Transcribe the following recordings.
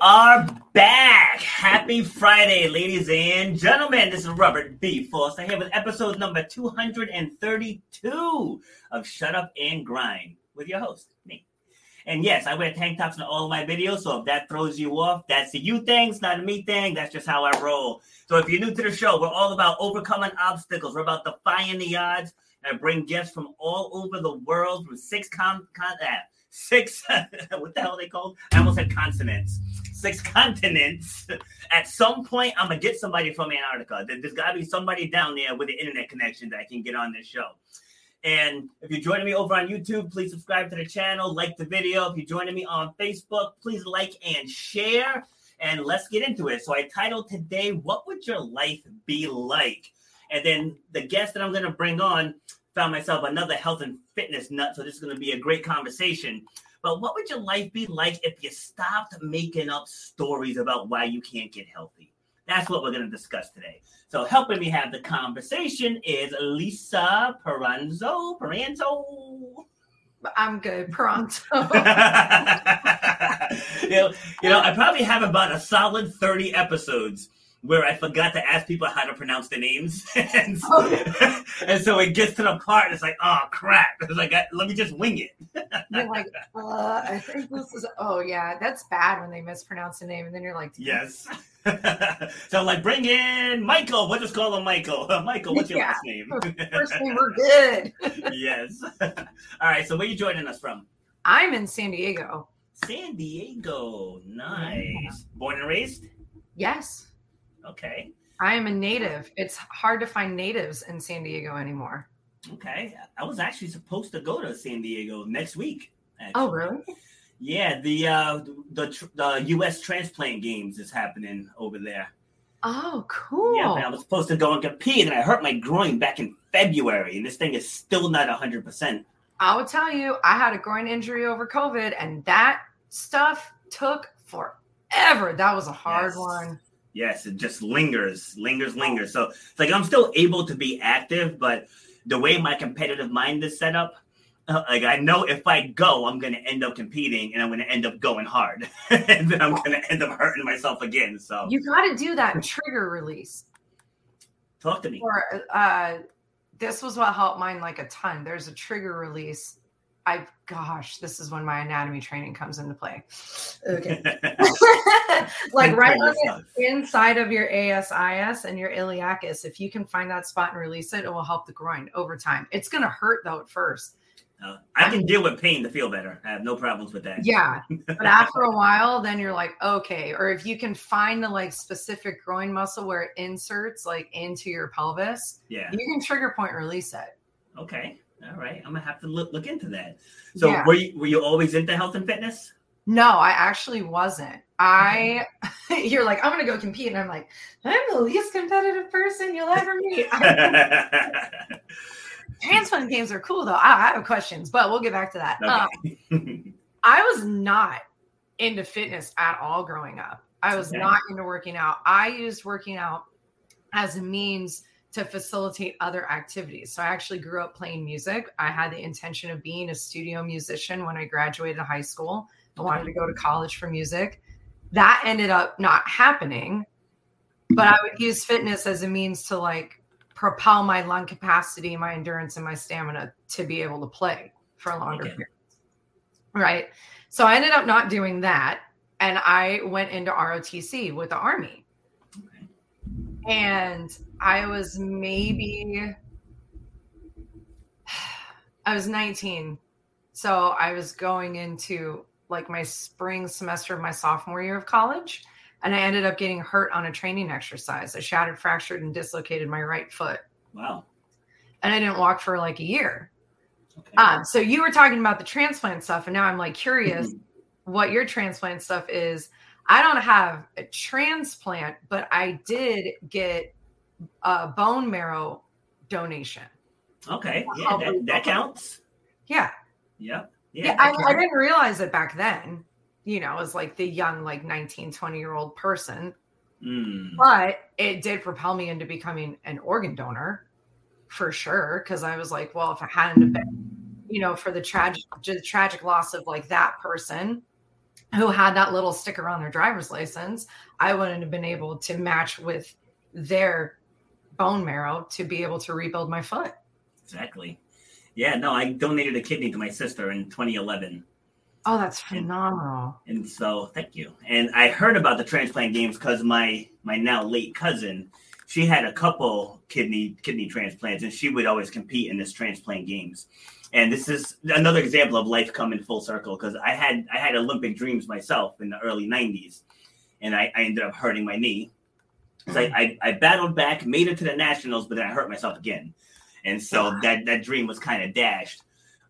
are back. Happy Friday, ladies and gentlemen. This is Robert B. Foster here with episode number 232 of Shut Up and Grind with your host, me. And yes, I wear tank tops in all my videos, so if that throws you off, that's a you thing, it's not a me thing. That's just how I roll. So if you're new to the show, we're all about overcoming obstacles. We're about defying the odds. And I bring guests from all over the world, from six con, con uh, six what the hell are they called? I almost said consonants. Six continents. At some point, I'm gonna get somebody from Antarctica. There's gotta be somebody down there with an internet connection that I can get on this show. And if you're joining me over on YouTube, please subscribe to the channel, like the video. If you're joining me on Facebook, please like and share. And let's get into it. So I titled today, What Would Your Life Be Like? And then the guest that I'm to bring on found myself another health and fitness nut. So this is to be a great conversation. But what would your life be like if you stopped making up stories about why you can't get healthy? That's what we're going to discuss today. So helping me have the conversation is Lisa Peranzo. Peranzo. I'm good. Pronto. you, know, you know, I probably have about a solid 30 episodes where I forgot to ask people how to pronounce the names. and, so, oh. and so it gets to the part, it's like, oh crap. It's like, let me just wing it. you're like, uh, I think this is, oh yeah, that's bad when they mispronounce the name. And then you're like, yes. so like, bring in Michael. We'll just call him Michael. Uh, Michael, what's your yeah. last name? First name, we're good. yes. All right. So where are you joining us from? I'm in San Diego. San Diego. Nice. Yeah. Born and raised? Yes. Okay. I am a native. It's hard to find natives in San Diego anymore. Okay. I was actually supposed to go to San Diego next week. Actually. Oh, really? Yeah, the uh the the US transplant games is happening over there. Oh, cool. Yeah, I was supposed to go and compete and I hurt my groin back in February and this thing is still not 100%. I will tell you, I had a groin injury over COVID and that stuff took forever. That was a hard yes. one. Yes, it just lingers, lingers, lingers. So it's like I'm still able to be active, but the way my competitive mind is set up, uh, like I know if I go, I'm going to end up competing and I'm going to end up going hard, and then I'm going to end up hurting myself again. So you got to do that trigger release. Talk to me. Or uh, this was what helped mine like a ton. There's a trigger release I gosh, this is when my anatomy training comes into play. Okay. like right on the inside of your ASIS and your iliacus, if you can find that spot and release it, it will help the groin over time. It's gonna hurt though at first. Uh, I can deal with pain to feel better. I have no problems with that. Yeah. But after a while, then you're like, okay. Or if you can find the like specific groin muscle where it inserts like into your pelvis, yeah, you can trigger point release it. Okay. All right, I'm gonna have to look look into that. So, yeah. were you were you always into health and fitness? No, I actually wasn't. I, you're like, I'm gonna go compete, and I'm like, I'm the least competitive person you'll ever meet. Transplant games are cool though. I, I, have questions, but we'll get back to that. Okay. Um, I was not into fitness at all growing up. I was okay. not into working out. I used working out as a means to facilitate other activities. So I actually grew up playing music. I had the intention of being a studio musician when I graduated high school. I wanted to go to college for music. That ended up not happening, but I would use fitness as a means to like propel my lung capacity, my endurance, and my stamina to be able to play for a longer okay. period. Right. So I ended up not doing that. And I went into ROTC with the Army. And I was maybe I was 19. So I was going into like my spring semester of my sophomore year of college. And I ended up getting hurt on a training exercise. I shattered, fractured, and dislocated my right foot. Wow. And I didn't walk for like a year. Okay. Um, so you were talking about the transplant stuff, and now I'm like curious what your transplant stuff is. I don't have a transplant, but I did get a bone marrow donation. Okay. Yeah, that, that counts. Yeah. Yep. Yeah. yeah I, I, didn't realize it back then, you know, as like the young, like 19, 20 year old person. Mm. But it did propel me into becoming an organ donor for sure. Cause I was like, well, if I hadn't been, you know, for the tragic, the tragic loss of like that person, who had that little sticker on their driver's license, I wouldn't have been able to match with their bone marrow to be able to rebuild my foot. Exactly. Yeah, no, I donated a kidney to my sister in 2011. Oh, that's phenomenal. And, and so, thank you. And I heard about the transplant games because my my now late cousin, she had a couple kidney kidney transplants, and she would always compete in this transplant games. And this is another example of life coming full circle because I had I had Olympic dreams myself in the early '90s, and I, I ended up hurting my knee. I, I, I battled back, made it to the nationals, but then I hurt myself again, and so that that dream was kind of dashed.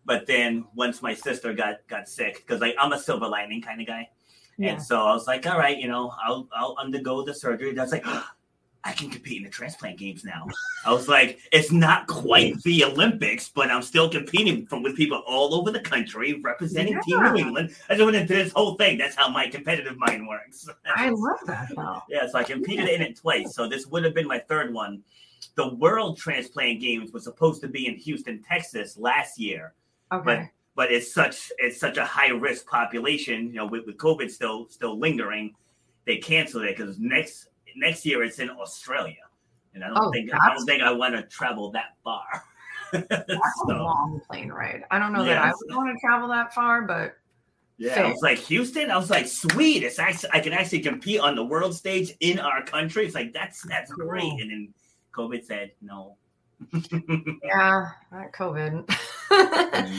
But then once my sister got got sick, because like I'm a silver lining kind of guy, yeah. and so I was like, all right, you know, I'll I'll undergo the surgery. That's like. I can compete in the transplant games now. I was like, it's not quite the Olympics, but I'm still competing from with people all over the country representing yeah. Team New England. I just went into this whole thing. That's how my competitive mind works. I love that though. Yeah, so I competed in it twice. So this would have been my third one. The World Transplant Games was supposed to be in Houston, Texas last year. Okay. But but it's such it's such a high risk population, you know, with, with COVID still still lingering, they canceled it because next next year it's in Australia, and I don't oh, think I don't think I want to travel that far. that's so, a long plane ride. I don't know yeah, that I would want to travel that far, but yeah, fair. I was like Houston. I was like, sweet. It's actually I can actually compete on the world stage in our country. It's like that's that's cool. great. And then COVID said no. yeah, not COVID.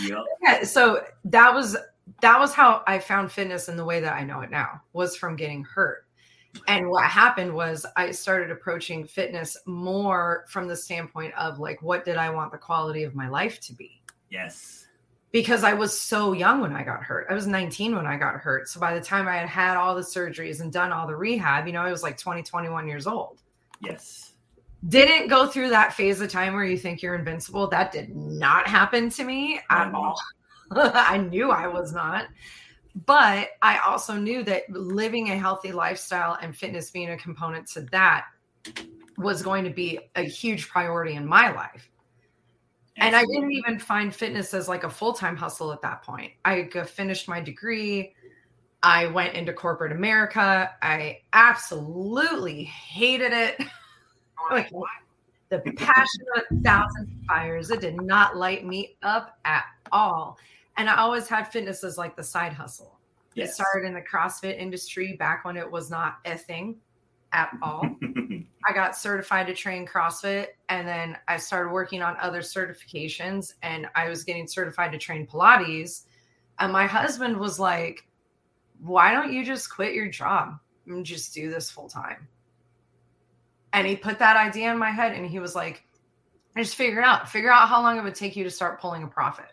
yep. Yeah, so that was that was how I found fitness in the way that I know it now was from getting hurt. And what happened was I started approaching fitness more from the standpoint of like, what did I want the quality of my life to be? Yes. Because I was so young when I got hurt. I was 19 when I got hurt. So by the time I had had all the surgeries and done all the rehab, you know, I was like 20, 21 years old. Yes. Didn't go through that phase of time where you think you're invincible. That did not happen to me at all. I knew I was not. But I also knew that living a healthy lifestyle and fitness being a component to that was going to be a huge priority in my life. And I didn't even find fitness as like a full time hustle at that point. I finished my degree. I went into corporate America. I absolutely hated it. like, the passion of a thousand fires. It did not light me up at all and I always had fitness as like the side hustle. Yes. It started in the CrossFit industry back when it was not a thing at all. I got certified to train CrossFit and then I started working on other certifications and I was getting certified to train Pilates. And my husband was like, Why don't you just quit your job and just do this full time? And he put that idea in my head and he was like, I just figure it out. Figure out how long it would take you to start pulling a profit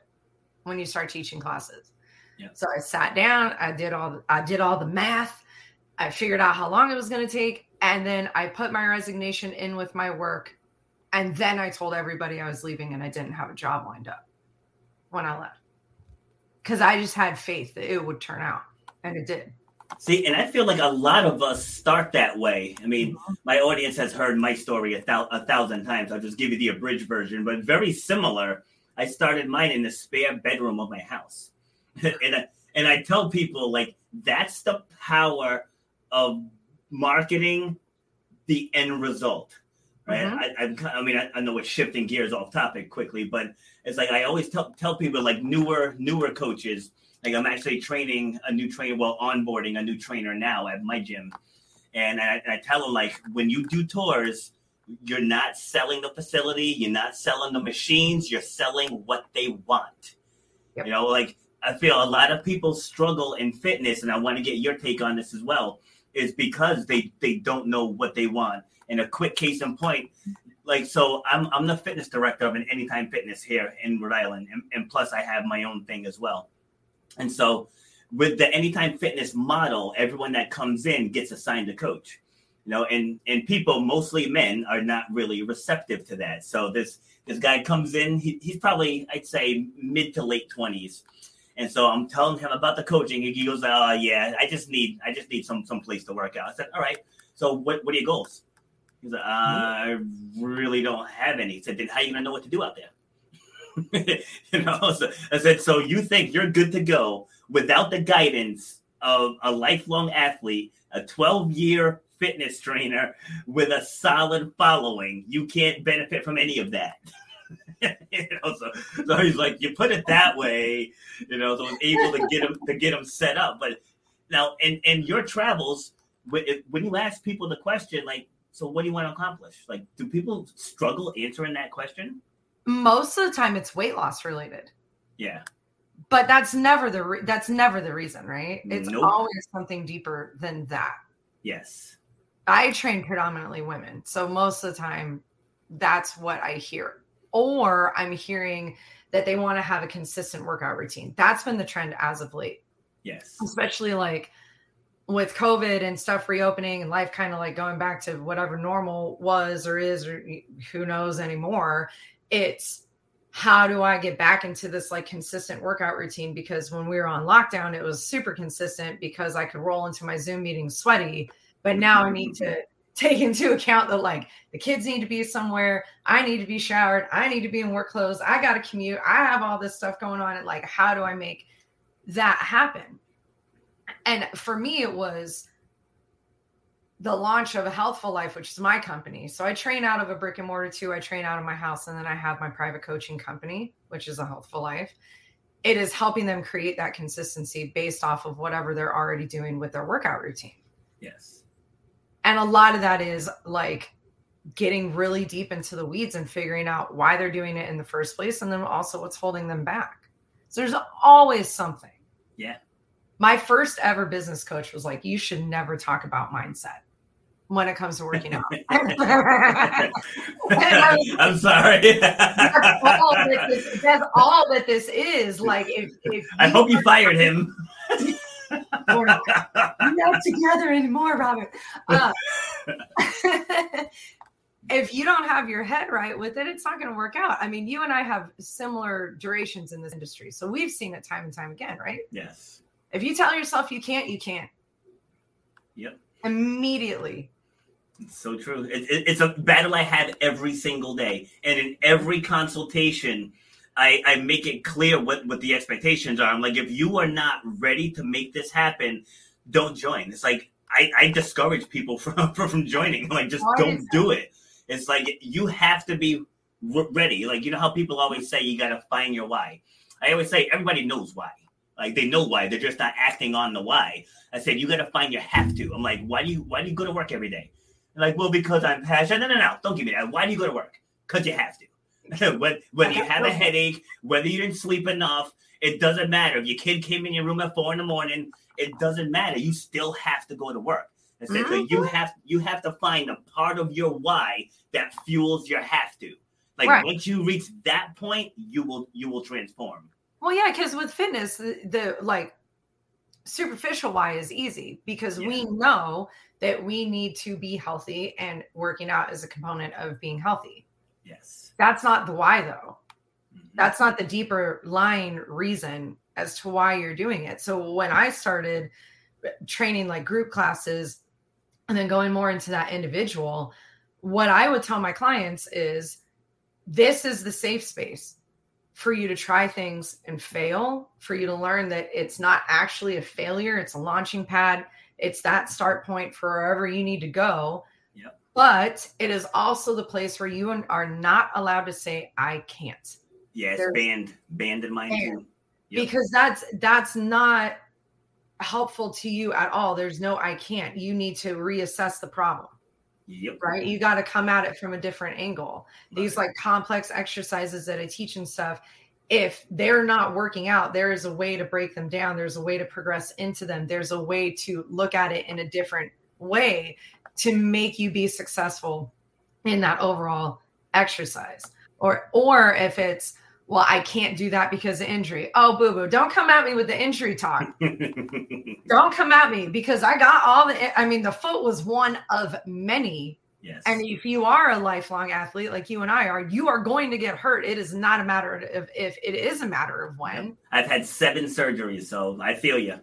when you start teaching classes. Yeah. So I sat down, I did all I did all the math, I figured out how long it was going to take, and then I put my resignation in with my work, and then I told everybody I was leaving and I didn't have a job lined up when I left because I just had faith that it would turn out, and it did. See, and I feel like a lot of us start that way. I mean, mm-hmm. my audience has heard my story a, thou- a thousand times. I'll just give you the abridged version, but very similar I started mine in the spare bedroom of my house. and, I, and I tell people, like, that's the power of marketing the end result. Right. Mm-hmm. I, I, I, mean, I, I know we're shifting gears off topic quickly, but it's like I always tell, tell people, like, newer, newer coaches, like, I'm actually training a new trainer, well, onboarding a new trainer now at my gym. And I, I tell them, like, when you do tours, you're not selling the facility, you're not selling the machines, you're selling what they want. Yep. You know, like I feel a lot of people struggle in fitness, and I want to get your take on this as well, is because they they don't know what they want. And a quick case in point, like so I'm I'm the fitness director of an anytime fitness here in Rhode Island, and, and plus I have my own thing as well. And so with the anytime fitness model, everyone that comes in gets assigned a coach you know and and people mostly men are not really receptive to that. So this this guy comes in he, he's probably i'd say mid to late 20s and so i'm telling him about the coaching he goes oh yeah i just need i just need some some place to work out. I said all right so what, what are your goals? He's like i really don't have any. He said then how are you gonna know what to do out there? You know so i said so you think you're good to go without the guidance of a lifelong athlete, a 12 year fitness trainer with a solid following, you can't benefit from any of that. you know, so, so he's like, you put it that way, you know, so I was able to get him to get him set up. But now, in in your travels, when you ask people the question, like, so what do you want to accomplish? Like, do people struggle answering that question? Most of the time, it's weight loss related. Yeah. But that's never the re- that's never the reason, right? It's nope. always something deeper than that. Yes. I train predominantly women, so most of the time, that's what I hear. Or I'm hearing that they want to have a consistent workout routine. That's been the trend as of late. Yes. Especially like with COVID and stuff reopening and life kind of like going back to whatever normal was or is or who knows anymore, it's how do I get back into this like consistent workout routine? Because when we were on lockdown, it was super consistent because I could roll into my Zoom meeting sweaty. But now I need to take into account that like the kids need to be somewhere, I need to be showered, I need to be in work clothes, I got to commute, I have all this stuff going on. And like, how do I make that happen? and for me it was the launch of a healthful life which is my company. So i train out of a brick and mortar too. I train out of my house and then i have my private coaching company which is a healthful life. It is helping them create that consistency based off of whatever they're already doing with their workout routine. Yes and a lot of that is like getting really deep into the weeds and figuring out why they're doing it in the first place and then also what's holding them back so there's always something yeah my first ever business coach was like, you should never talk about mindset when it comes to working out. I'm sorry. that's, all that this, that's all that this is. Like, if, if I hope you fired him. We're not together anymore, Robert. Uh, if you don't have your head right with it, it's not going to work out. I mean, you and I have similar durations in this industry, so we've seen it time and time again, right? Yes. If you tell yourself you can't, you can't. Yep. Immediately. It's so true. It, it, it's a battle I have every single day. And in every consultation, I, I make it clear what, what the expectations are. I'm like, if you are not ready to make this happen, don't join. It's like, I, I discourage people from, from joining. Like, just Why don't do it. It's like, you have to be ready. Like, you know how people always say you got to find your why? I always say everybody knows why. Like they know why. They're just not acting on the why. I said, you gotta find your have to. I'm like, why do you why do you go to work every day? like, well, because I'm passionate. No, no, no. Don't give me that. Why do you go to work? Because you have to. when you have a headache, whether you didn't sleep enough, it doesn't matter. If your kid came in your room at four in the morning, it doesn't matter. You still have to go to work. Mm-hmm. so you have you have to find a part of your why that fuels your have to. Like right. once you reach that point, you will you will transform. Well, yeah, because with fitness, the, the, like superficial why is easy because yeah. we know that we need to be healthy and working out is a component of being healthy. Yes. That's not the why though. That's not the deeper line reason as to why you're doing it. So when I started training like group classes and then going more into that individual, what I would tell my clients is this is the safe space for you to try things and fail, for you to learn that it's not actually a failure, it's a launching pad, it's that start point for wherever you need to go. Yep. But it is also the place where you are not allowed to say I can't. Yes, There's, banned, banned in mine too. Yep. Because that's that's not helpful to you at all. There's no I can't. You need to reassess the problem. Yep. Right. You got to come at it from a different angle. Right. These like complex exercises that I teach and stuff, if they're not working out, there is a way to break them down. There's a way to progress into them. There's a way to look at it in a different way to make you be successful in that overall exercise. Or or if it's well, I can't do that because of injury. Oh, boo boo, don't come at me with the injury talk. don't come at me because I got all the, I mean, the foot was one of many. Yes. And if you are a lifelong athlete like you and I are, you are going to get hurt. It is not a matter of if, it is a matter of when. I've had seven surgeries, so I feel you.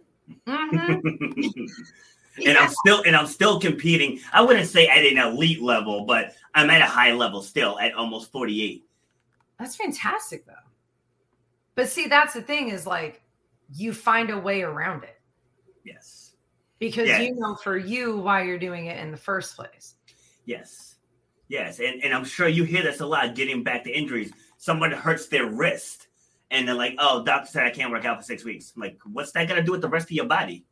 Mm-hmm. and yeah. I'm still and I'm still competing. I wouldn't say at an elite level, but I'm at a high level still at almost 48. That's fantastic, though. But see, that's the thing is like you find a way around it. Yes. Because yes. you know for you why you're doing it in the first place. Yes. Yes. And, and I'm sure you hear this a lot getting back to injuries. Someone hurts their wrist and they're like, oh, doctor said I can't work out for six weeks. I'm like, what's that got to do with the rest of your body?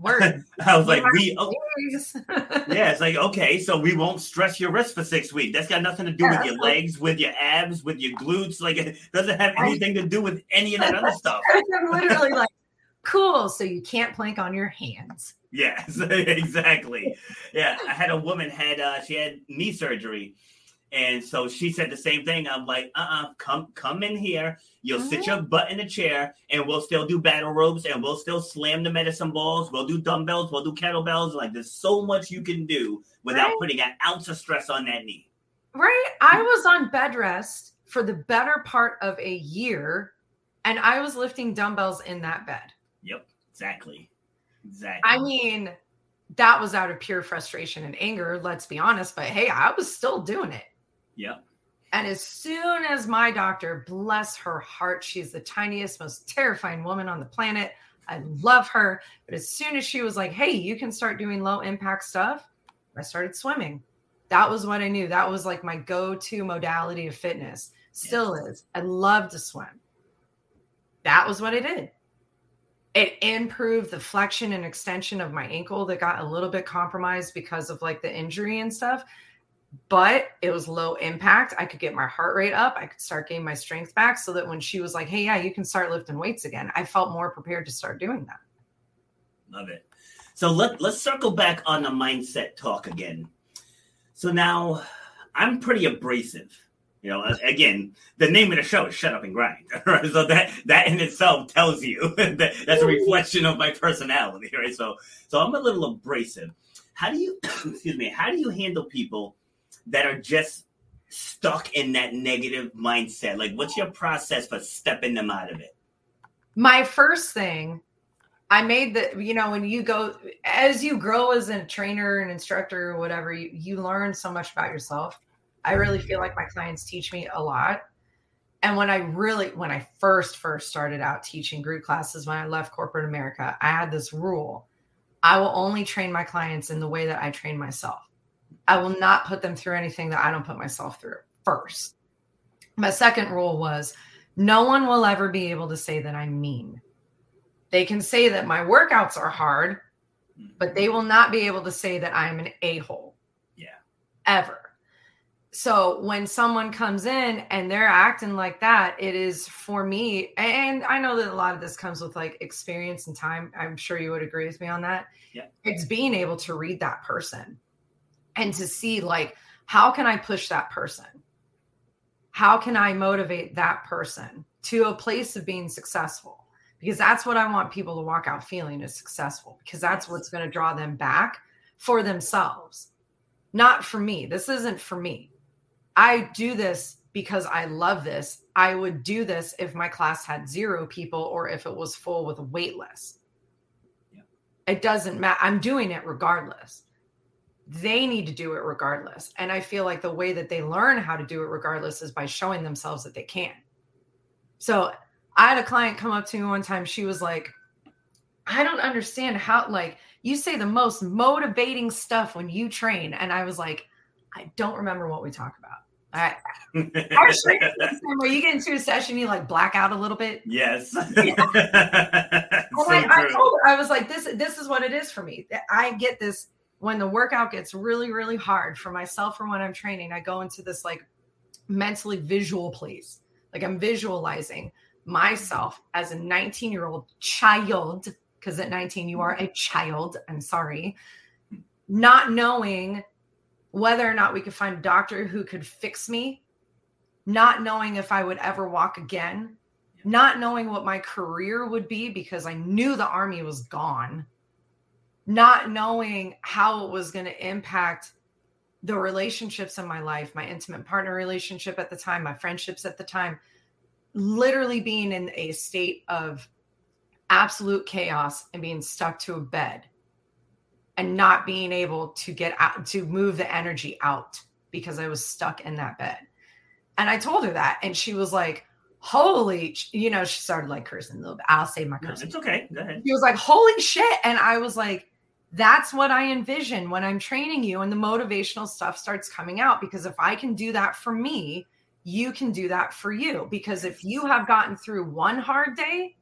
Word. I was like, we, oh, yeah, it's like, okay, so we won't stress your wrist for six weeks. That's got nothing to do yeah, with your legs, with your abs, with your glutes. Like, it doesn't have anything to do with any of that other stuff. I'm literally like, cool. So you can't plank on your hands. Yes, exactly. Yeah, I had a woman had uh she had knee surgery and so she said the same thing. I'm like, uh-uh, come come in here. You'll sit your mm-hmm. butt in the chair and we'll still do battle ropes and we'll still slam the medicine balls. We'll do dumbbells, we'll do kettlebells. Like there's so much you can do without right. putting an ounce of stress on that knee. Right. I was on bed rest for the better part of a year and I was lifting dumbbells in that bed. Yep, exactly. Exactly. I mean, that was out of pure frustration and anger, let's be honest, but hey, I was still doing it. Yeah. And as soon as my doctor, bless her heart, she's the tiniest, most terrifying woman on the planet. I love her. But as soon as she was like, hey, you can start doing low impact stuff, I started swimming. That was what I knew. That was like my go to modality of fitness. Still yes. is. I love to swim. That was what I did. It improved the flexion and extension of my ankle that got a little bit compromised because of like the injury and stuff but it was low impact. I could get my heart rate up. I could start getting my strength back so that when she was like, hey, yeah, you can start lifting weights again, I felt more prepared to start doing that. Love it. So let, let's circle back on the mindset talk again. So now I'm pretty abrasive. You know, again, the name of the show is "Shut Up and Grind," right? So that that in itself tells you that that's a reflection of my personality, right? So, so I'm a little abrasive. How do you, excuse me, how do you handle people that are just stuck in that negative mindset? Like, what's your process for stepping them out of it? My first thing, I made the, you know, when you go, as you grow as a trainer and instructor or whatever, you, you learn so much about yourself. I really feel like my clients teach me a lot. And when I really, when I first, first started out teaching group classes, when I left corporate America, I had this rule I will only train my clients in the way that I train myself. I will not put them through anything that I don't put myself through first. My second rule was no one will ever be able to say that I'm mean. They can say that my workouts are hard, but they will not be able to say that I'm an a hole. Yeah. Ever. So when someone comes in and they're acting like that, it is for me. And I know that a lot of this comes with like experience and time. I'm sure you would agree with me on that. Yeah. It's being able to read that person and to see like how can I push that person? How can I motivate that person to a place of being successful? Because that's what I want people to walk out feeling is successful because that's what's going to draw them back for themselves. Not for me. This isn't for me. I do this because I love this. I would do this if my class had zero people or if it was full with a wait list. Yeah. It doesn't matter. I'm doing it regardless they need to do it regardless. And I feel like the way that they learn how to do it regardless is by showing themselves that they can. So I had a client come up to me one time. She was like, I don't understand how, like, you say the most motivating stuff when you train. And I was like, I don't remember what we talk about. I, actually, where you get into a session, you like black out a little bit. Yes. Yeah. so I, I, told her, I was like, this, this is what it is for me. I get this when the workout gets really, really hard for myself or when I'm training, I go into this like mentally visual place. Like I'm visualizing myself as a 19 year old child, because at 19, you are a child. I'm sorry. Not knowing whether or not we could find a doctor who could fix me, not knowing if I would ever walk again, not knowing what my career would be because I knew the army was gone not knowing how it was going to impact the relationships in my life, my intimate partner relationship at the time, my friendships at the time, literally being in a state of absolute chaos and being stuck to a bed and not being able to get out to move the energy out because I was stuck in that bed. And I told her that and she was like, holy, you know, she started like cursing a little bit. I'll say my No, cursing. it's okay. Go ahead. He was like, holy shit. And I was like, that's what I envision when I'm training you. And the motivational stuff starts coming out because if I can do that for me, you can do that for you. Because if you have gotten through one hard day,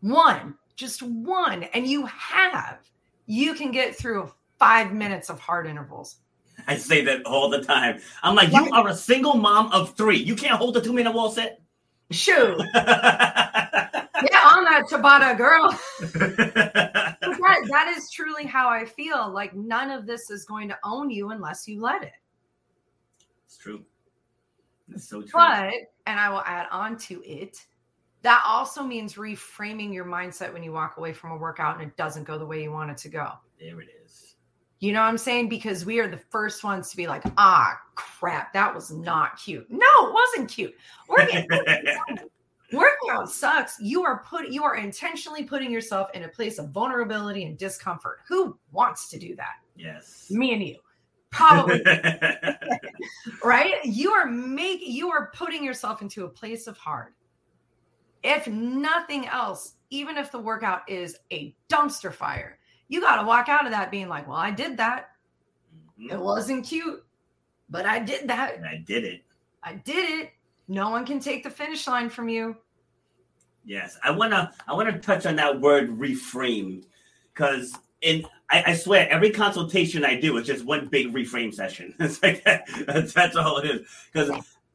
one, just one, and you have, you can get through five minutes of hard intervals. I say that all the time. I'm like, you are a single mom of three. You can't hold a two minute wall set. Shoot. Yeah, on that Tabata girl. That, that is truly how I feel. Like none of this is going to own you unless you let it. it's true. It's so true. But, and I will add on to it, that also means reframing your mindset when you walk away from a workout and it doesn't go the way you want it to go. there it is. You know what I'm saying? Because we are the first ones to be like, ah, crap, that was not cute. No, it wasn't cute. Working, working out sucks. You are put you are intentionally putting yourself in a place of vulnerability and discomfort. Who wants to do that? yes. Me and you. Probably right? You are making you are putting yourself into a place of hard. If nothing else, even if the workout is a dumpster fire, you got to walk out of that being like, "Well, I did that. It wasn't cute, but I did that. I did it. I did it. No one can take the finish line from you." Yes, I wanna I wanna touch on that word reframe because in I, I swear every consultation I do is just one big reframe session. It's like that's, that's all it is because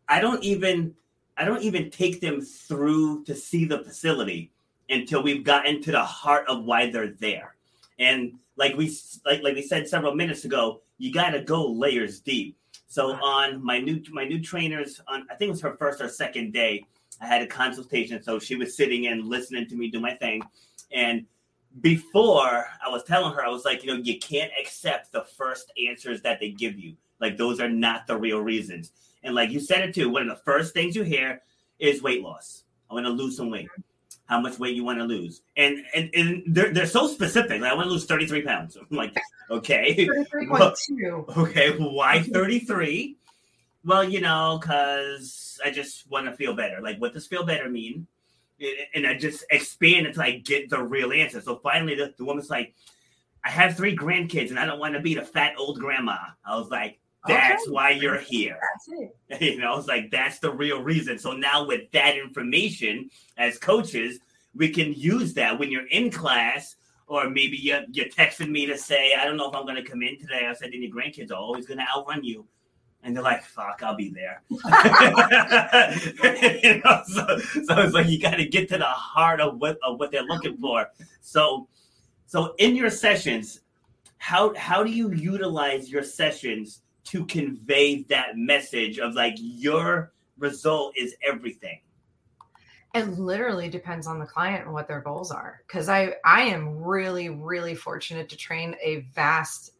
I don't even I don't even take them through to see the facility until we've gotten to the heart of why they're there. And like we like like we said several minutes ago, you got to go layers deep. So on my new my new trainers on I think it was her first or second day, I had a consultation. So she was sitting and listening to me do my thing. And before I was telling her, I was like, you know, you can't accept the first answers that they give you. Like those are not the real reasons. And like you said it too, one of the first things you hear is weight loss. I want to lose some weight. How much weight you want to lose? And and, and they're, they're so specific. Like I want to lose 33 pounds. I'm like, okay. 33.2. Okay, why 33? Well, you know, because I just want to feel better. Like, what does feel better mean? And I just expand until I get the real answer. So finally, the, the woman's like, I have three grandkids and I don't want to be the fat old grandma. I was like, that's Okay. why you're here. That's it. You know, it's like, that's the real reason. So now, with that information as coaches, we can use that when you're in class or maybe you're, you're texting me to say, I don't know if I'm going to come in today. I said, then your grandkids are always going to outrun you. And they're like, fuck, I'll be there. you know, so, so it's like you got to get to the heart of what of what they're looking for. So, so in your sessions, how how do you utilize your sessions to convey that message of like your result is everything? it literally depends on the client and what their goals are because i i am really really fortunate to train a vast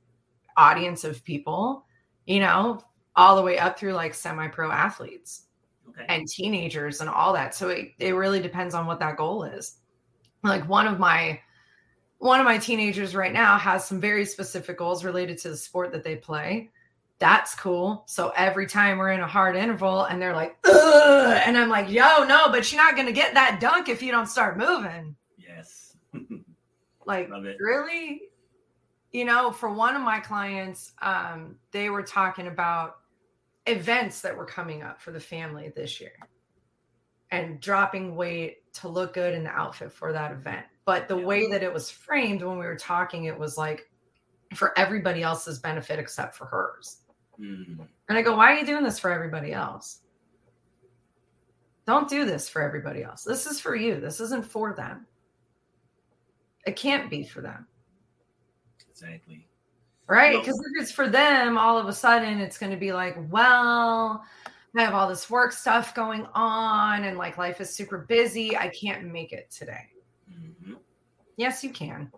audience of people you know all the way up through like semi-pro athletes Okay. and teenagers and all that so it, it really depends on what that goal is like one of my one of my teenagers right now has some very specific goals related to the sport that they play that's cool. So every time we're in a hard interval and they're like, Ugh, and I'm like, yo, no, but you're not going to get that dunk if you don't start moving. Yes. Like, really? You know, for one of my clients, um, they were talking about events that were coming up for the family this year and dropping weight to look good in the outfit for that event. But the Yeah. way that it was framed when we were talking, it was like for everybody else's benefit except for hers. Mm. And I go, why are you doing this for everybody else? Don't do this for everybody else. This is for you. This isn't for them. It can't be for them. Exactly. Right? No. Because if it's for them, all of a sudden it's going to be like, well, I have all this work stuff going on and like life is super busy. I can't make it today. Mhm. Yes, you can.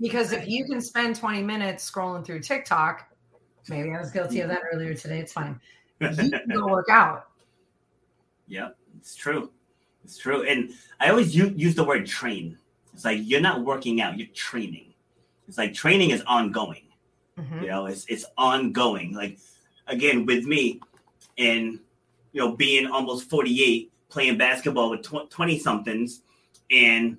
Because if you can spend 20 minutes scrolling through TikTok, maybe I was guilty of that earlier today. It's fine. You can go work out. Yep, it's true. It's true. And I always use, use the word train. It's like you're not working out, you're training. It's like training is ongoing. Mhm. You know, it's it's ongoing. Like again, with me and you know, being almost 48, playing basketball with 20 somethings and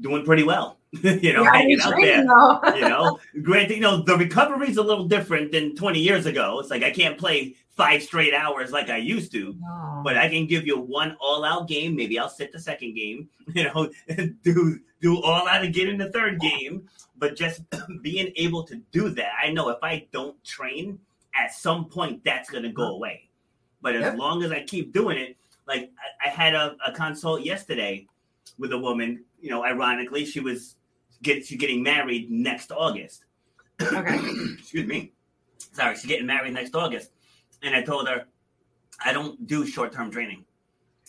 doing pretty well. you know, yeah, hanging out there. you know, granted, you know, the recovery is a little different than 20 years ago. It's like I can't play five straight hours like I used to, no. but I can give you one all out game. Maybe I'll sit the second game, you know, do do all out again in the third game. But just being able to do that, I know if I don't train, at some point that's gonna go away. But as yep. long as I keep doing it, like I, I had a, a consult yesterday with a woman. You know, ironically, she was get she's getting married next August. Okay. Excuse me. Sorry, she's getting married next August. And I told her, I don't do short term training.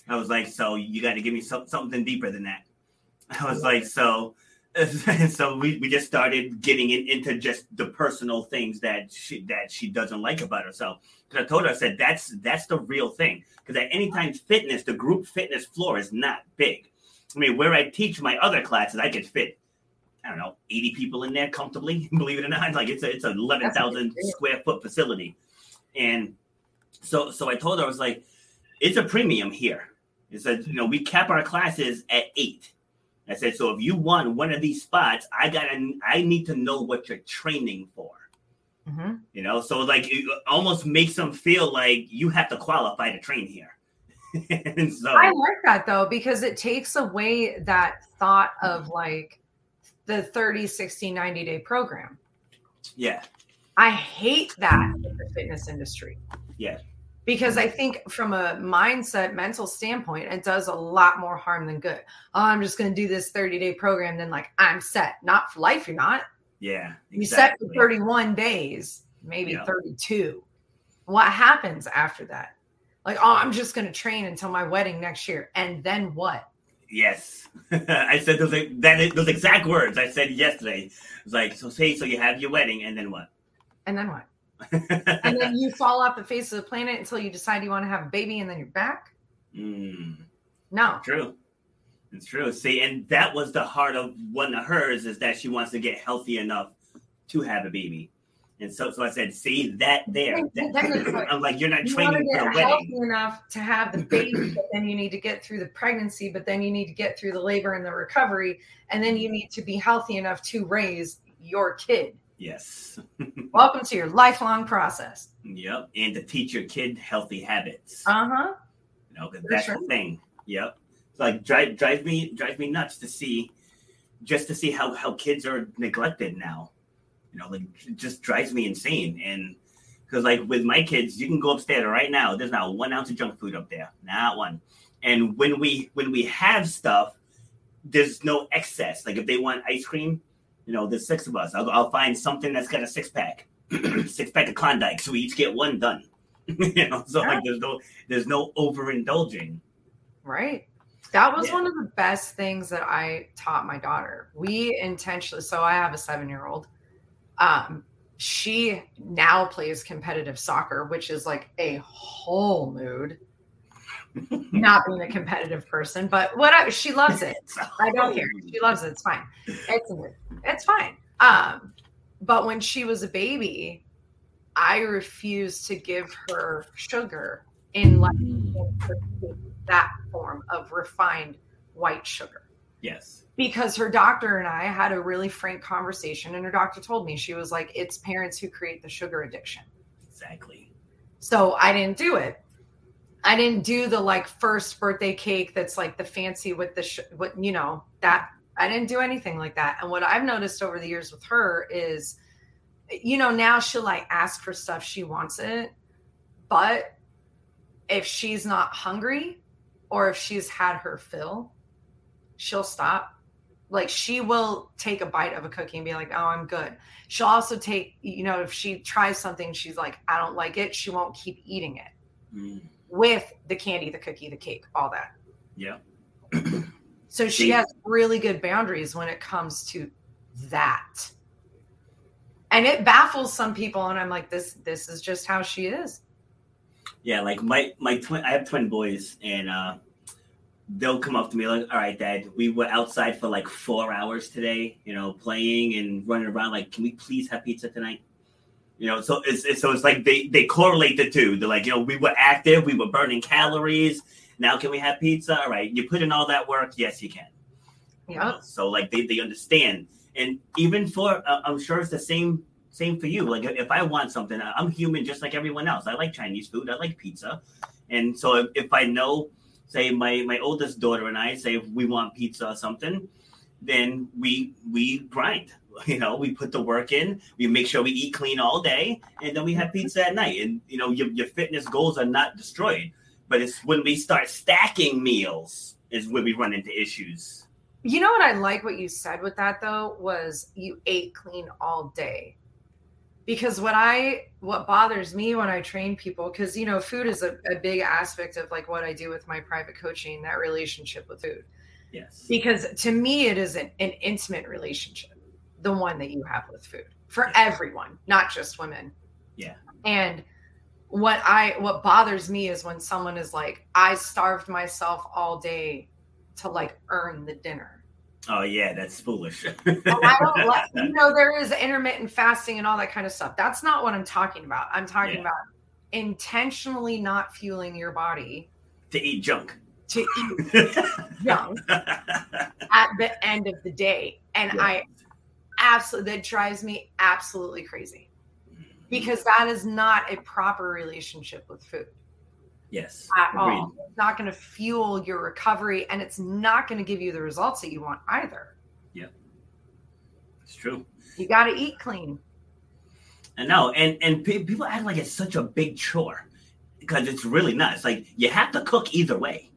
I was like, so you got to give me some, something deeper than that. I was like, so, so we, we just started getting in, into just the personal things that she that she doesn't like about herself. Because I told her, I said that's that's the real thing. Because at any time fitness, the group fitness floor is not big. I mean, where I teach my other classes, I could fit I don't know, 80 people in there comfortably, believe it or not. Like it's a it's an 11,000 square foot facility. And so so I told her I was like, it's a premium here. It said, you know, we cap our classes at eight. I said, so if you want one of these spots, I gotta I need to know what you're training for. Mm-hmm. You know, so like it almost makes them feel like you have to qualify to train here. and so I like that though, because it takes away that thought of like the 30, 60, 90 day program. Yeah. I hate that in the fitness industry. Yeah. Because I think from a mindset, mental standpoint, it does a lot more harm than good. Oh, I'm just going to do this 30 day program. Then, like, I'm set. Not for life, you're not. Yeah. Exactly. You set for 31 days, maybe yeah. 32. What happens after that? Like, oh, I'm just going to train until my wedding next year. And then what? Yes, I said those that those exact words I said yesterday. It's like so. Say so you have your wedding, and then what? And then what? and then you fall off the face of the planet until you decide you want to have a baby, and then you're back. Mm. No, true. It's true. See, and that was the heart of one of hers is that she wants to get healthy enough to have a baby. And so, so I said, see that there. That, I'm like, you're not you training for the wedding enough to have the baby, but then you need to get through the pregnancy, but then you need to get through the labor and the recovery, and then you need to be healthy enough to raise your kid. Yes. Welcome to your lifelong process. Yep, and to teach your kid healthy habits. Uh huh. You know, because that's sure. the thing. Yep. It's like drive drive me drive me nuts to see, just to see how how kids are neglected now you know, like it just drives me insane. And because like with my kids, you can go upstairs right now. There's not one ounce of junk food up there, not one. And when we when we have stuff, there's no excess. Like if they want ice cream, you know, there's six of us. I'll, I'll find something that's got a six pack, six pack of Klondike, so we each get one done. you know, so yeah. like there's no there's no overindulging. Right. That was yeah. one of the best things that I taught my daughter. We intentionally, so I have a seven year old, um, she now plays competitive soccer, which is like a whole mood. Not being a competitive person, but what she loves it. I don't care. She loves it. It's fine. It's it's fine. Um, but when she was a baby, I refused to give her sugar in like that form of refined white sugar. Yes because her doctor and I had a really frank conversation, and her doctor told me she was like, "It's parents who create the sugar addiction." Exactly. So I didn't do it. I didn't do the like first birthday cake that's like the fancy with the sh- what you know that I didn't do anything like that. And what I've noticed over the years with her is, you know, now she'll like ask for stuff she wants it, but if she's not hungry or if she's had her fill, she'll stop like she will take a bite of a cookie and be like, "Oh, I'm good." She'll also take, you know, if she tries something, she's like, "I don't like it." She won't keep eating it mm. with the candy, the cookie, the cake, all that. Yeah. so she has really good boundaries when it comes to that. And it baffles some people, and I'm like, "This, this is just how she is." Yeah, like my my twin. I have twin boys, and uh they'll come up to me like, "All right, Dad, we were outside for like four hours today, you know, playing and running around. Like, can we please have pizza tonight?" You know, so it's, it's so it's like they they correlate the two. They're like, you know, we were active, we were burning calories, Now can we have pizza? All right. You put in all that work. Yes, you can. Yeah. So like they, they understand. And even for uh, I'm sure it's the same same for you. Like if I want something, I'm human just like everyone else. I like Chinese food. I like pizza. And so if, if I know, say my my oldest daughter and I say we want pizza or something, then we we grind. You know, we put the work in. We make sure we eat clean all day, and then we have pizza at night. And you know, your your fitness goals are not destroyed. But it's when we start stacking meals is when we run into issues. You know what I like what you said with that though was you ate clean all day. Because what I what bothers me when I train people, because you know, food is a, a big aspect of like what I do with my private coaching, that relationship with food. Yes. Because to me it is an, an intimate relationship, the one that you have with food for everyone, not just women. Yeah. And what I what bothers me is when someone is like, I starved myself all day to like earn the dinner. Oh yeah, that's foolish. And oh, I don't like, you know, there is intermittent fasting and all that kind of stuff. That's not what I'm talking about. I'm talking Yeah. about intentionally not fueling your body to eat junk. to eat junk at the end of the day. And Yeah. I absolutely that drives me absolutely crazy because that is not a proper relationship with food yes, at agreed. all. It's not going to fuel your recovery and it's not going to give you the results that you want either. Yeah. It's true. You got to eat clean. I know, and and pe- people act like it's such a big chore because it's really not. It's like you have to cook either way.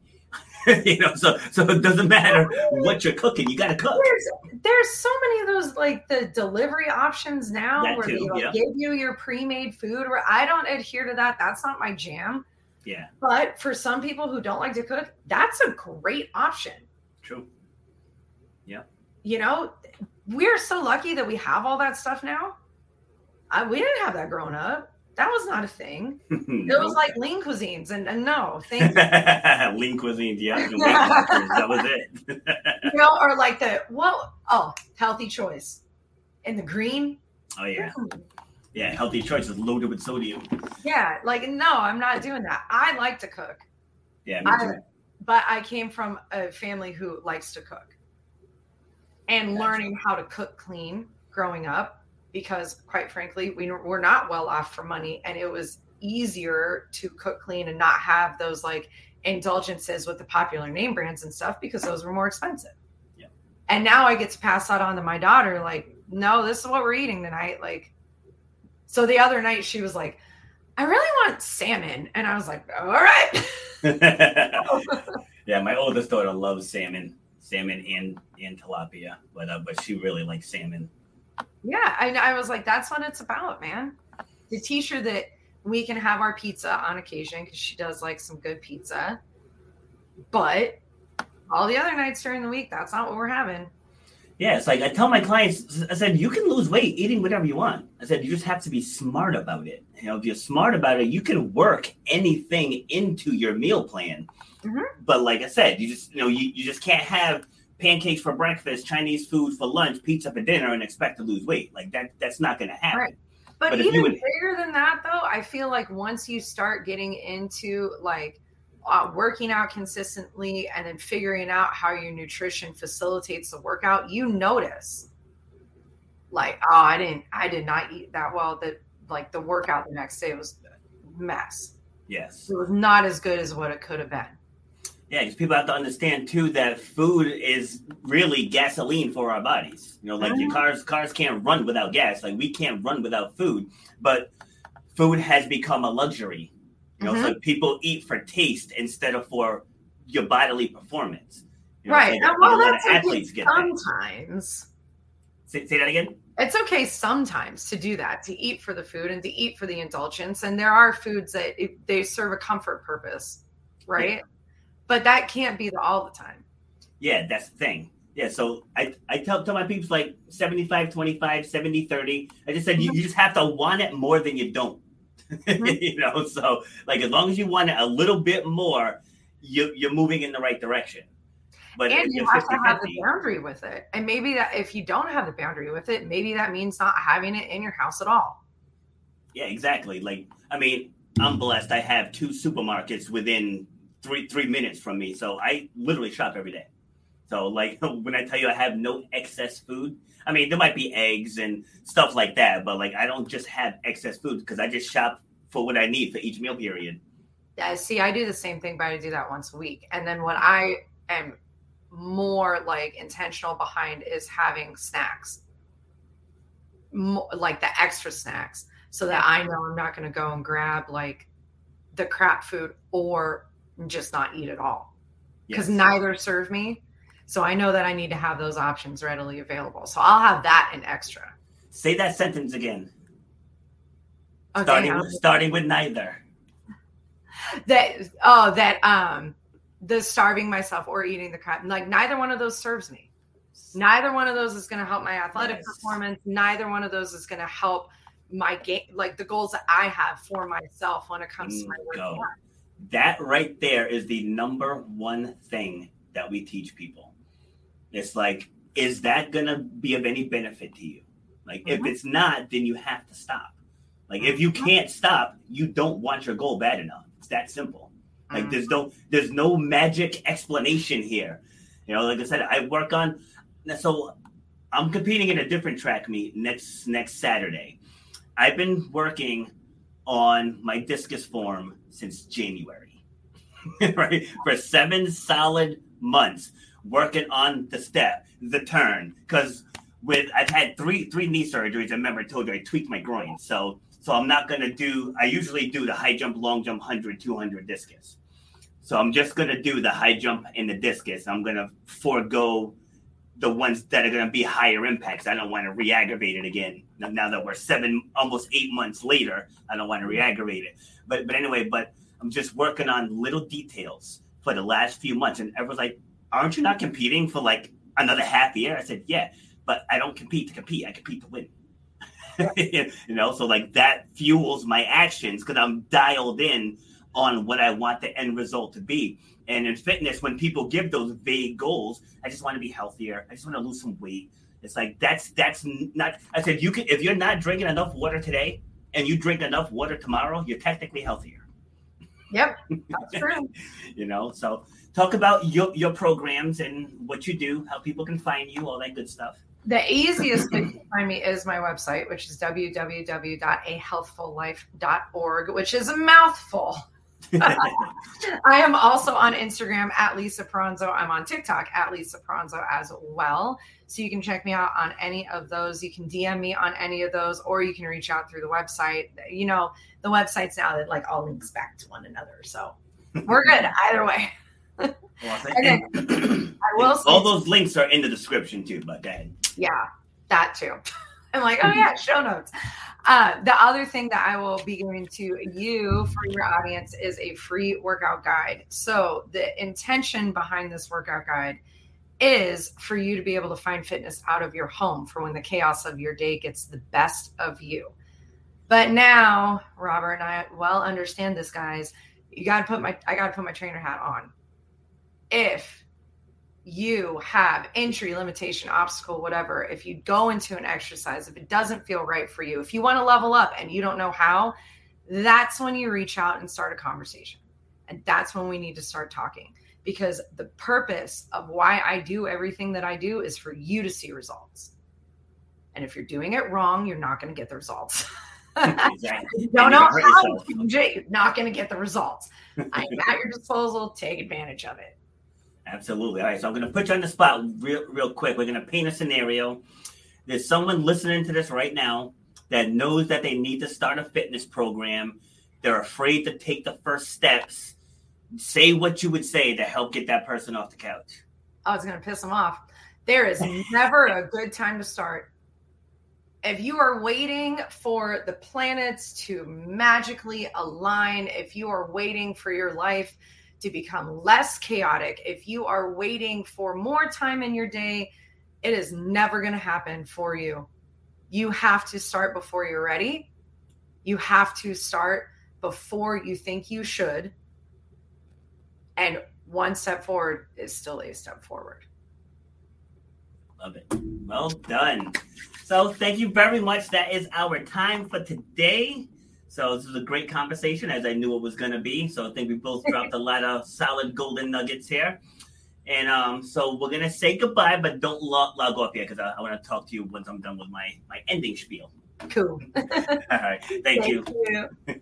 you know, so so it doesn't matter what you're cooking, you got to cook. There's there's so many of those like the delivery options now That where too, they like, yeah. give you your pre-made food. Where I don't adhere to that. That's not my jam. Yeah, But for some people who don't like to cook, that's a great option. true. Yeah. You know, we're so lucky that we have all that stuff now. I, we didn't have that growing up. That was not a thing. It was like lean cuisines, and, and no, thank you. lean cuisine. Yeah, the Weight Watchers, that was it. you know, or like the well, oh, healthy choice, and the green. oh yeah, mm-hmm. Yeah. Healthy choices loaded with sodium. Yeah, like no, I'm not doing that. I like to cook, Yeah, me I- too. but I came from a family who likes to cook. And Gotcha. learning how to cook clean growing up, because quite frankly, we were not well off for money, and it was easier to cook clean and not have those like indulgences with the popular name brands and stuff because those were more expensive. Yeah. And now I get to pass that on to my daughter, like, no, this is what we're eating tonight. Like, so the other night she was like, I really want salmon. And I was like, all right. yeah, my oldest daughter loves salmon, salmon and and tilapia, but uh, but she really likes salmon. Yeah, I, I was like, that's what it's about, man. To teach her that we can have our pizza on occasion because she does like some good pizza, but all the other nights during the week, that's not what we're having. Yeah, it's like I tell my clients, I said, you can lose weight eating whatever you want. I said, you just have to be smart about it. You know, if you're smart about it, you can work anything into your meal plan. Mhm. But like I said, you just, you know, you, you just can't have pancakes for breakfast, Chinese food for lunch, pizza for dinner, and expect to lose weight. Like that, that's not going to happen. Right. But, But even would- bigger than that, though, I feel like once you start getting into like uh, working out consistently and then figuring out how your nutrition facilitates the workout, you notice like, oh, I didn't, I did not eat that well. That like the workout the next day was a mess. Yes. It was not as good as what it could have been. Yeah, because people have to understand too that food is really gasoline for our bodies. You know, like your Mhm. cars cars can't run without gas. Like we can't run without food. But food has become a luxury. You know, mm-hmm. so people eat for taste instead of for your bodily performance. You know, right. a well, lot of that's okay athletes get that. sometimes. Say, say that again. It's okay sometimes to do that, to eat for the food and to eat for the indulgence. And there are foods that it, they serve a comfort purpose, right? But that can't be the all the time. Yeah, that's the thing. Yeah, so I, I tell, tell my people like 75, 25, 70, 30. I just said you, mm-hmm. you just have to want it more than you don't. Mhm. you know, so like as long as you want it a little bit more, you, you're moving in the right direction. But and you have to 50, have the boundary with it. And maybe that if you don't have the boundary with it, maybe that means not having it in your house at all. yeah, exactly. Like, I mean, I'm blessed. I have two supermarkets within three three minutes from me. So I literally shop every day. So like when I tell you I have no excess food, I mean there might be eggs and stuff like that, but like I don't just have excess food because I just shop for what I need for each meal period. Yeah, see, I do the same thing, but I do that once a week. And then what I am more like intentional behind is having snacks, like the extra snacks, so that I know I'm not going to go and grab like the crap food or just not eat at all because yes. neither serve me. So I know that I need to have those options readily available. So I'll have that in extra. Say that sentence again. Okay, starting with, starting with neither. That oh that um the starving myself or eating the crap like neither one of those serves me. Neither one of those is going to help my athletic performance. Neither one of those is going to help my game like the goals that I have for myself when it comes to my work. That right there is the number one thing that we teach people. It's like, is that gonna be of any benefit to you? Like, mm-hmm. if it's not, then you have to stop. Like, if you mm-hmm. can't stop, you don't want your goal bad enough. It's that simple. Like, mm-hmm. there's no there's no magic explanation here. You know, like I said, I work on. So, I'm competing in a different track meet next next Saturday. I've been working on my discus form since January, right? For seven solid months working on the step, the turn, because with I've had three three knee surgeries. I remember I told you I tweaked my groin, so so I'm not gonna do. I usually do the high jump, long jump, 100, 200 discus. So I'm just gonna do the high jump and the discus. I'm gonna forego the ones that are gonna be higher impacts. I don't want to re-aggravate it again. Now that we're seven, almost eight months later, I don't want to re-aggravate it. But but anyway, but I'm just working on little details for the last few months, and everyone's like, aren't you not competing for like another half year? I said, yeah, but I don't compete to compete. I compete to win. you know, so like that fuels my actions because I'm dialed in on what I want the end result to be. And in fitness, when people give those vague goals, I just want to be healthier. I just want to lose some weight. It's like that's that's not. I said you can if you're not drinking enough water today and you drink enough water tomorrow, you're technically healthier. Yep, that's true. you know, so talk about your, your programs and what you do, how people can find you, all that good stuff. The easiest way to find me is my website, which is www.ahealthfullife.org, which is a mouthful. I am also on Instagram at Lisa Pranzo. I'm on TikTok at Lisa Pranzo as well. So you can check me out on any of those. You can DM me on any of those, or you can reach out through the website. You know, the websites now that like all links back to one another. So we're good either way. Well, then, I will all those links are in the description too, but go ahead. Yeah, that too. I'm like, oh yeah, show notes. Uh, the other thing that I will be giving to you for your audience is a free workout guide. So the intention behind this workout guide is for you to be able to find fitness out of your home for when the chaos of your day gets the best of you. But now, Robert and I well understand this, guys. You got to put my I got to put my trainer hat on. If you have entry limitation obstacle whatever if you go into an exercise if it doesn't feel right for you if you want to level up and you don't know how that's when you reach out and start a conversation and that's when we need to start talking because the purpose of why I do everything that I do is for you to see results. And if you're doing it wrong, you're not going to get the results. Exactly. don't know how you're not going to get the results. I'm at your disposal. Take advantage of it. Absolutely. All right. So I'm going to put you on the spot real, real quick. We're going to paint a scenario. There's someone listening to this right now that knows that they need to start a fitness program. They're afraid to take the first steps say what you would say to help get that person off the couch. I was going to piss them off. There is never a good time to start. If you are waiting for the planets to magically align, if you are waiting for your life to become less chaotic, if you are waiting for more time in your day, it is never going to happen for you. You have to start before you're ready. You have to start before you think you should and one step forward is still a step forward. Love it. Well done. So thank you very much. That is our time for today. So this was a great conversation, as I knew it was going to be. So I think we both dropped a lot of solid golden nuggets here. And um, so we're gonna say goodbye, but don't log, log off yet because I, I want to talk to you once I'm done with my my ending spiel. Cool. All right, thank, Thank you. you.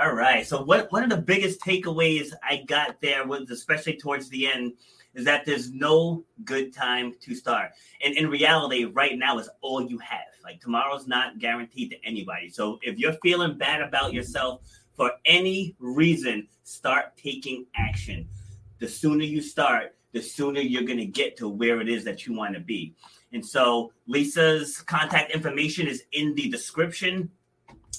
All right. So what one of the biggest takeaways I got there was especially towards the end is that there's no good time to start. And in reality, right now is all you have. Like tomorrow's not guaranteed to anybody. So if you're feeling bad about yourself for any reason, start taking action. The sooner you start, the sooner you're going to get to where it is that you want to be. And so Lisa's contact information is in the description.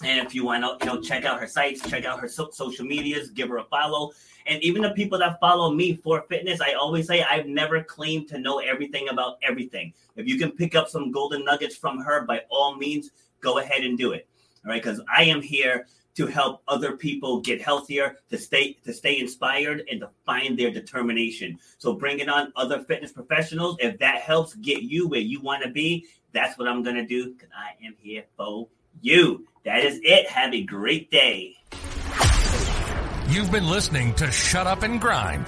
And if you want to, you know, check out her sites, check out her so- social medias, give her a follow. And even the people that follow me for fitness, I always say I've never claimed to know everything about everything. If you can pick up some golden nuggets from her, by all means, go ahead and do it. All right, because I am here to help other people get healthier, to stay to stay inspired, and to find their determination. So bringing on other fitness professionals, if that helps get you where you want to be, that's what I'm gonna do because I am here for you. That is it. Have a great day. You've been listening to Shut Up and Grind.